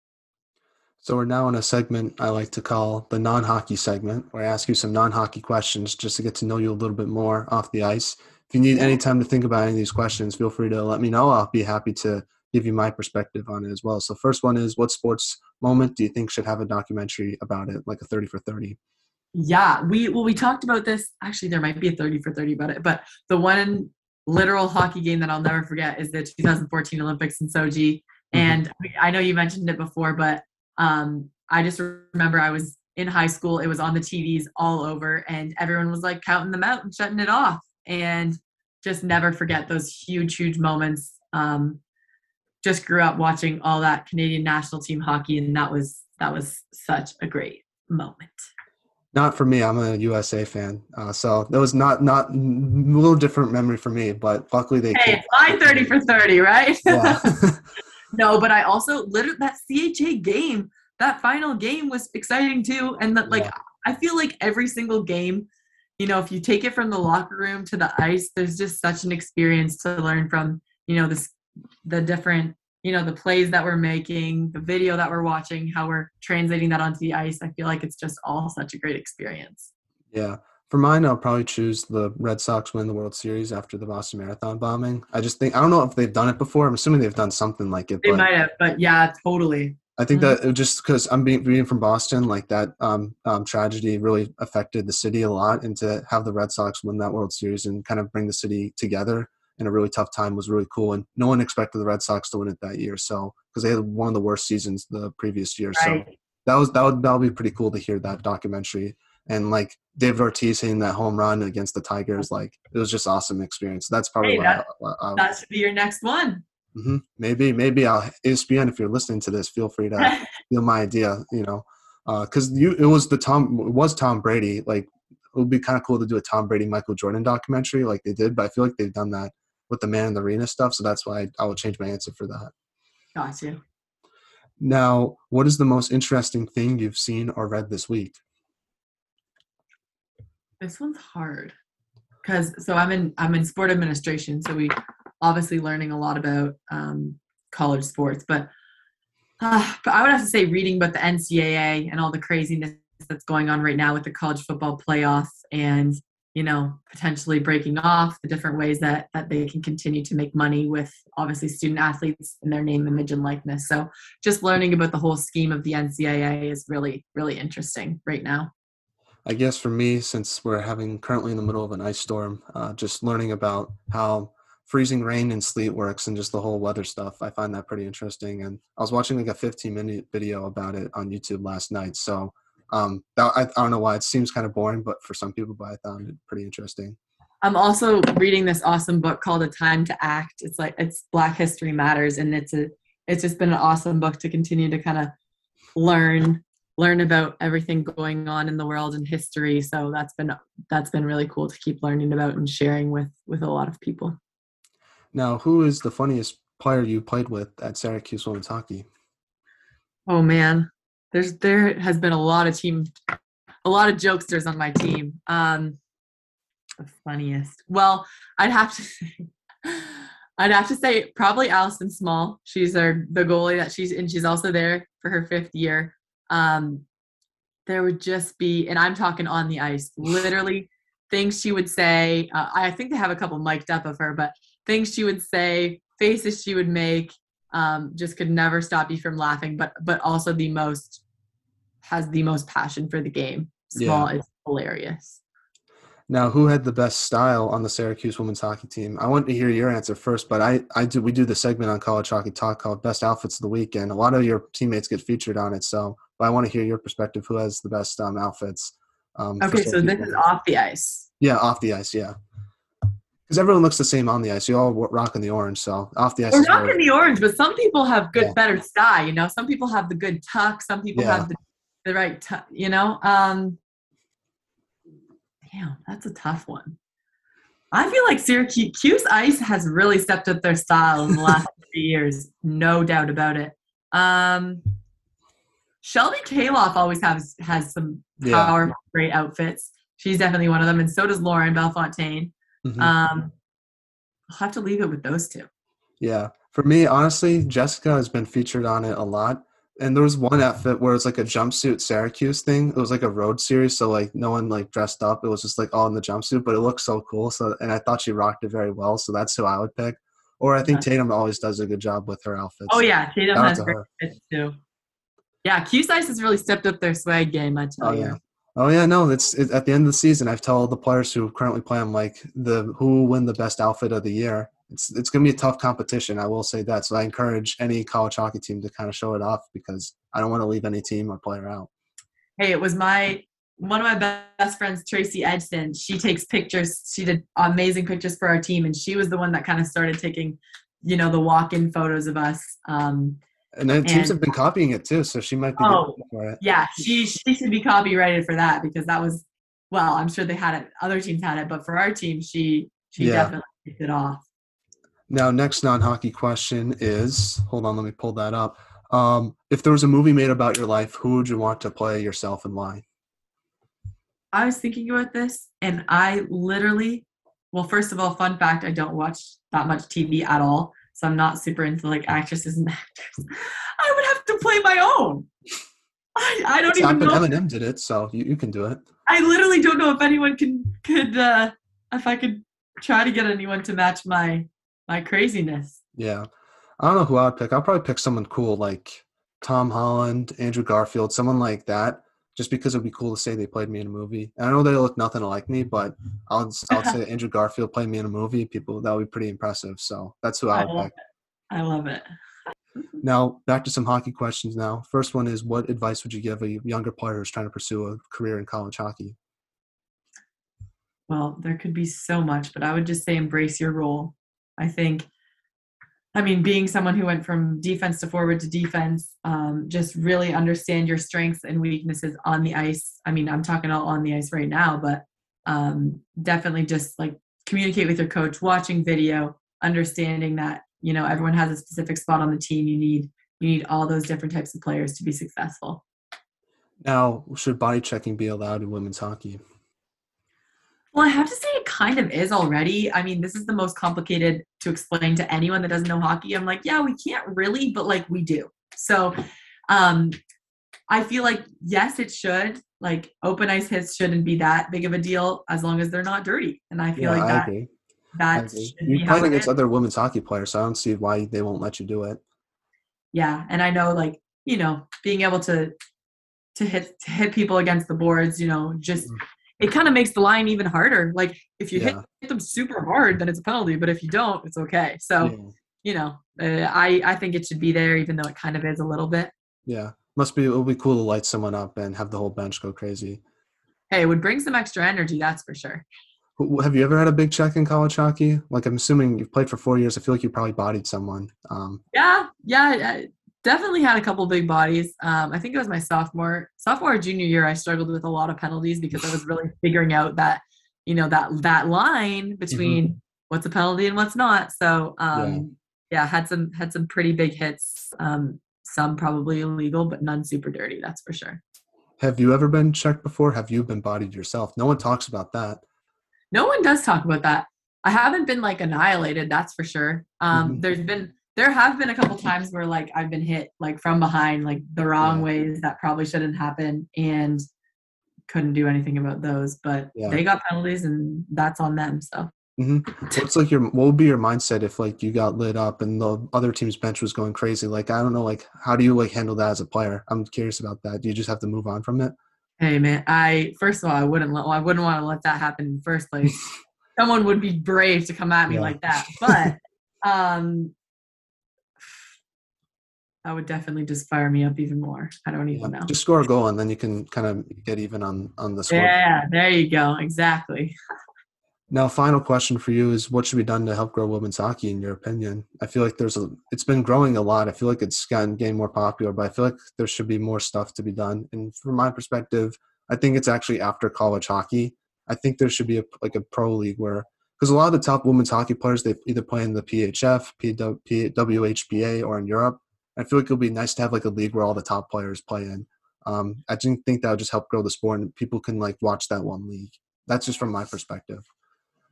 So we're now in a segment I like to call the non-hockey segment, where I ask you some non-hockey questions just to get to know you a little bit more off the ice. If you need any time to think about any of these questions, feel free to let me know. I'll be happy to give you my perspective on it as well. So first one is what sports moment do you think should have a documentary about it, like a 30 for 30? Yeah, we well we talked about this. Actually, there might be a 30 for 30 about it, but the one literal hockey game that I'll never forget is the 2014 Olympics in Sochi. Mm-hmm. And I know you mentioned it before, but um, I just remember I was in high school, it was on the TVs all over, and everyone was like counting them out and shutting it off. And just never forget those huge, huge moments. Um, just grew up watching all that Canadian national team hockey, and that was that was such a great moment. Not for me. I'm a USA fan, uh, so that was not not a little different memory for me. But luckily they. Hey, my thirty for thirty, right? Yeah. no, but I also literally that CHA game, that final game was exciting too, and that like Yeah. I feel like every single game, you know, if you take it from the locker room to the ice, there's just such an experience to learn from. You know, this the different you know the plays that we're making the video that we're watching how we're translating that onto the ice i feel like it's just all such a great experience Yeah. For mine, I'll probably choose the Red Sox win the World Series after the Boston Marathon bombing. I just think I don't know if they've done it before. I'm assuming they've done something like it, they might have but yeah totally I think Mhm. that just because I'm being, being from Boston, like that um, um, tragedy really affected the city a lot, and to have the Red Sox win that World Series and kind of bring the city together in a really tough time was really cool. And no one expected the Red Sox to win it that year, so because they had one of the worst seasons the previous year. So that was that would that would be pretty cool to hear that documentary and like David Ortiz hitting that home run against the Tigers, like it was just awesome experience. That's probably Hey, what that- I, I, that should be your next one hmm maybe maybe I'll ESPN if you're listening to this, feel free to feel my idea. You know, because you it was the Tom it was Tom Brady. Like it would be kind of cool to do a Tom Brady Michael Jordan documentary like they did, but I feel like they've done that with the Man in the Arena stuff. So that's why I, I will change my answer for that. got you Now, what is the most interesting thing you've seen or read this week? This one's hard because so I'm in I'm in sport administration, so we obviously learning a lot about um, college sports, but uh, but I would have to say reading about the NCAA and all the craziness that's going on right now with the college football playoff and you know potentially breaking off the different ways that that they can continue to make money with obviously student athletes and their name image and likeness. So just learning about the whole scheme of the ncaa is really really interesting right now I guess for me, since we're having currently in the middle of an ice storm, uh, just learning about how freezing rain and sleet works and just the whole weather stuff, I find that pretty interesting. And I was watching like a 15 minute video about it on YouTube last night. So um, that, I, I don't know why it seems kind of boring, but for some people, but I found it pretty interesting. I'm also reading this awesome book called A Time to Act. It's like it's Black History Matters, and it's a it's just been an awesome book to continue to kind of learn learn about everything going on in the world and history. So that's been that's been really cool to keep learning about and sharing with with a lot of people. Now, who is the funniest player you played with at Syracuse women's hockey? Oh man, there's there has been a lot of team, a lot of jokesters on my team. Um, the funniest. Well, I'd have to say, I'd have to say probably Allison Small. She's our the goalie that she's and she's also there for her fifth year. Um, there would just be, and I'm talking on the ice, literally things she would say. Uh, I think they have a couple mic'd up of her, but things she would say, faces she would make, um, just could never stop you from laughing. But but also the most has the most passion for the game. Small is hilarious. Now, who had the best style on the Syracuse women's hockey team? I want to hear your answer first, but I, I do we do the segment on College Hockey Talk called Best Outfits of the Week, and a lot of your teammates get featured on it. So, but I want to hear your perspective. Who has the best um, outfits? Um, Okay, so this is off the ice. yeah, off the ice, yeah. Because everyone looks the same on the ice. You all rocking the orange, so off the ice. We're in the orange, but some people have good, Yeah. better style. You know, some people have the good tuck. Some people Yeah. have the, the right tuck. You know, um, damn, that's a tough one. I feel like Syracuse Ice has really stepped up their style in the last three years, no doubt about it. Um, Shelby Calof always has has some Yeah. powerful, great outfits. She's definitely one of them, and so does Lauren Bellefontaine. Mhm. Um, I'll have to leave it with those two. Yeah. For me, honestly, Jessica has been featured on it a lot. And there was one outfit where it's like a jumpsuit Syracuse thing. It was like a road series, so like no one like dressed up. It was just like all in the jumpsuit, but it looked so cool. So and I thought she rocked it very well. So that's who I would pick. Or I think Okay. Tatum always does a good job with her outfits. Oh yeah, Tatum Shout has great her. fits too. Yeah, Cuse Ice has really stepped up their swag game. I tell Oh you. yeah. Oh yeah, no, it's, it's at the end of the season. I've told the players who currently play, I'm like the who will win the best outfit of the year. It's it's gonna be a tough competition. I will say that. So I encourage any college hockey team to kind of show it off because I don't want to leave any team or player out. Hey, it was my one of my best friends, Tracy Edson. She takes pictures. She did amazing pictures for our team, and she was the one that kind of started taking you know the walk-in photos of us. Um, And then teams And- have been copying it too, so she might be Oh. good for it. yeah, she she should be copyrighted for that because that was well, I'm sure they had it. Other teams had it, but for our team, she she Yeah. definitely kicked it off. Now, next non-hockey question is, hold on, let me pull that up. Um, if there was a movie made about your life, who would you want to play yourself and why? I was thinking about this, and I literally, well, first of all, fun fact: I don't watch that much TV at all, so I'm not super into like actresses and actors. I would have to play my own. I, I don't It's even happened. know. Eminem did it, so you, you can do it. I literally don't know if anyone can could uh if I could try to get anyone to match my my craziness. Yeah. I don't know who I'd pick. I'll probably pick someone cool like Tom Holland, Andrew Garfield, someone like that, just because it'd be cool to say they played me in a movie. And I know they look nothing like me, but I'll I'll say Andrew Garfield played me in a movie. People that would be pretty impressive. So that's who I I would love pick. it. I love it. Now back to some hockey questions. Now, first one is, what advice would you give a younger player who's trying to pursue a career in college hockey? Well, there could be so much, but I would just say embrace your role. I think, I mean, being someone who went from defense to forward to defense, um, just really understand your strengths and weaknesses on the ice. I mean, I'm talking all on the ice right now, but um, definitely just like communicate with your coach, watching video, understanding that you know everyone has a specific spot on the team. You need you need all those different types of players to be successful. Now, should body checking be allowed in women's hockey? Well, I have to say it kind of is already. I mean, this is the most complicated to explain to anyone that doesn't know hockey. I'm like, yeah, we can't really, but like we do. So um I feel like yes, it should. Like open ice hits shouldn't be that big of a deal as long as they're not dirty. And I feel Yeah, like that. I that. You're playing against other women's hockey players, so I don't see why they won't let you do it. Yeah. And I know like, you know, being able to to hit to hit people against the boards, you know, just Mhm. It kind of makes the line even harder. Like if you hit, Yeah. hit them super hard, then it's a penalty. But if you don't, it's okay. So Yeah. you know, uh, I I think it should be there, even though it kind of is a little bit. Yeah. Must be it'll be cool to light someone up and have the whole bench go crazy. Hey, it would bring some extra energy, that's for sure. Have you ever had a big check in college hockey? Like I'm assuming you've played for four years. I feel like you probably bodied someone. Um, Yeah, yeah, definitely had a couple big bodies. Um, I think it was my sophomore, sophomore or junior year. I struggled with a lot of penalties because I was really figuring out that, you know, that that line between what's a penalty and what's not. So, um, yeah. had some had some pretty big hits. Um, some probably illegal, but none super dirty. That's for sure. have you ever been checked before? Have you been bodied yourself? No one talks about that. No one does talk about that. I haven't been like annihilated, that's for sure. Um, Mhm. There's been there have been a couple times where like I've been hit like from behind, like the wrong Yeah. ways that probably shouldn't happen, and couldn't do anything about those. But Yeah. they got penalties, and that's on them. So hmm What's like your what would be your mindset if like you got lit up and the other team's bench was going crazy? Like I don't know, like how do you like handle that as a player? I'm curious about that. Do you just have to move on from it? hey, man, I first of all I wouldn't let, I wouldn't want to let that happen in the first place. Someone would be brave to come at me Yeah. like that, but um. That would definitely just fire me up even more. I don't even know. Just score a goal and then you can kind of get even on on the score. Yeah, there you go. Exactly. Now, final question for you is: What should be done to help grow women's hockey, in your opinion? I feel like there's a, it's been growing a lot. I feel like it's gotten getting more popular, but I feel like there should be more stuff to be done. And from my perspective, I think it's actually after college hockey. I think there should be a, like a pro league where, because a lot of the top women's hockey players they either play in the PHF, PW, WHPA, or in Europe. I feel like it would be nice to have like a league where all the top players play in. Um, I think think that would just help grow the sport, and people can like watch that one league. That's just from my perspective.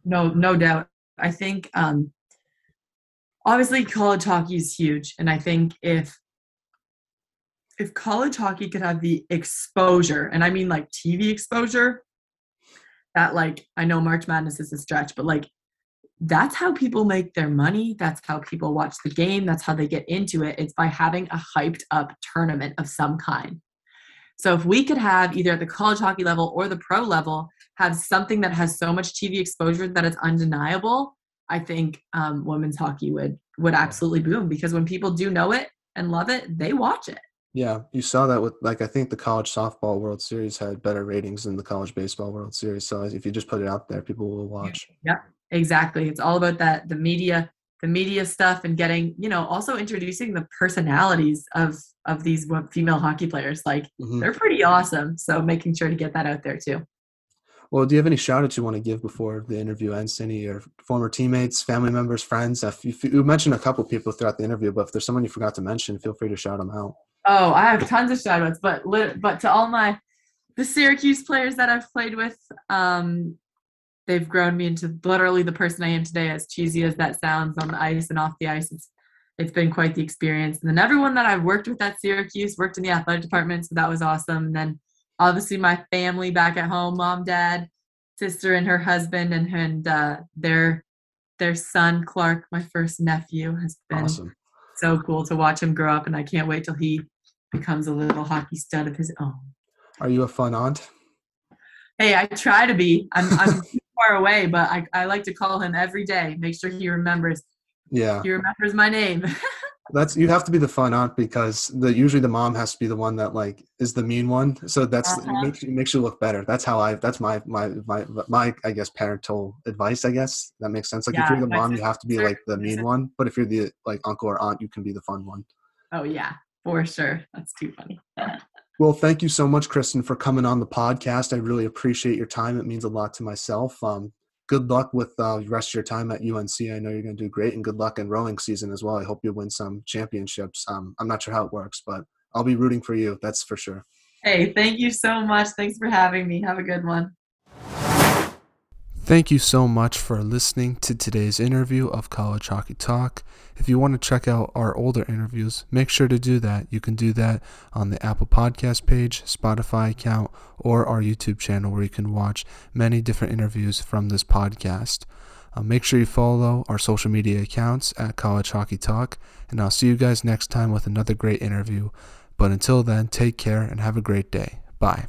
No, no doubt. I think um obviously college hockey is huge. And I think if if college hockey could have the exposure, and I mean like TV exposure, that like I know March Madness is a stretch, but like that's how people make their money. That's how people watch the game. That's how they get into it. It's by having a hyped up tournament of some kind. So if we could have either at the college hockey level or the pro level have something that has so much TV exposure that it's undeniable, I think um, women's hockey would would absolutely boom because when people do know it and love it, they watch it. Yeah, you saw that with like I think the college softball World Series had better ratings than the college baseball World Series. So if you just put it out there, people will watch. Exactly. It's all about that the media the media stuff and getting you know also introducing the personalities of of these female hockey players. Like mm-hmm. they're pretty awesome so making sure to get that out there too. Well do you have any shout outs you want to give before the interview ends? Any your former teammates family members friends? If you, you mentioned a couple people throughout the interview but if there's someone you forgot to mention feel free to shout them out. Oh i have tons of shout outs but but to all my the syracuse players that i've played with um they've grown me into literally the person I am today, as cheesy as that sounds on the ice and off the ice. It's it's been quite the experience. And then everyone that I've worked with at Syracuse worked in the athletic department, so that was awesome. And then obviously my family back at home, mom, dad, sister, and her husband, and and uh, their their son Clark, my first nephew, has been awesome. so cool to watch him grow up, and I can't wait till he becomes a little hockey stud of his own. Are you a fun aunt? Hey, I try to be. I'm, I'm far away, but I, I like to call him every day. Make sure he remembers. Yeah. He remembers my name. that's you have to be the fun aunt because the usually the mom has to be the one that like is the mean one. So that's uh-huh. makes, makes you look better. That's how I. That's my my my my I guess parental advice. I guess that makes sense. Like yeah, if you're the mom, you have to be like the mean one. But if you're the like uncle or aunt, you can be the fun one. Oh yeah, for sure. That's too funny. Well, thank you so much, Kristen, for coming on the podcast. I really appreciate your time. It means a lot to myself. Um, good luck with uh, the rest of your time at UNC. I know you're going to do great, and good luck in rowing season as well. I hope you win some championships. Um, I'm not sure how it works, but I'll be rooting for you. That's for sure. Hey, thank you so much. Thanks for having me. Have a good one. Thank you so much for listening to today's interview of College Hockey Talk. If you want to check out our older interviews, make sure to do that. You can do that on the Apple Podcast page, Spotify account, or our YouTube channel where you can watch many different interviews from this podcast. Uh, make sure you follow our social media accounts at College Hockey Talk, and I'll see you guys next time with another great interview. But until then, take care and have a great day. Bye.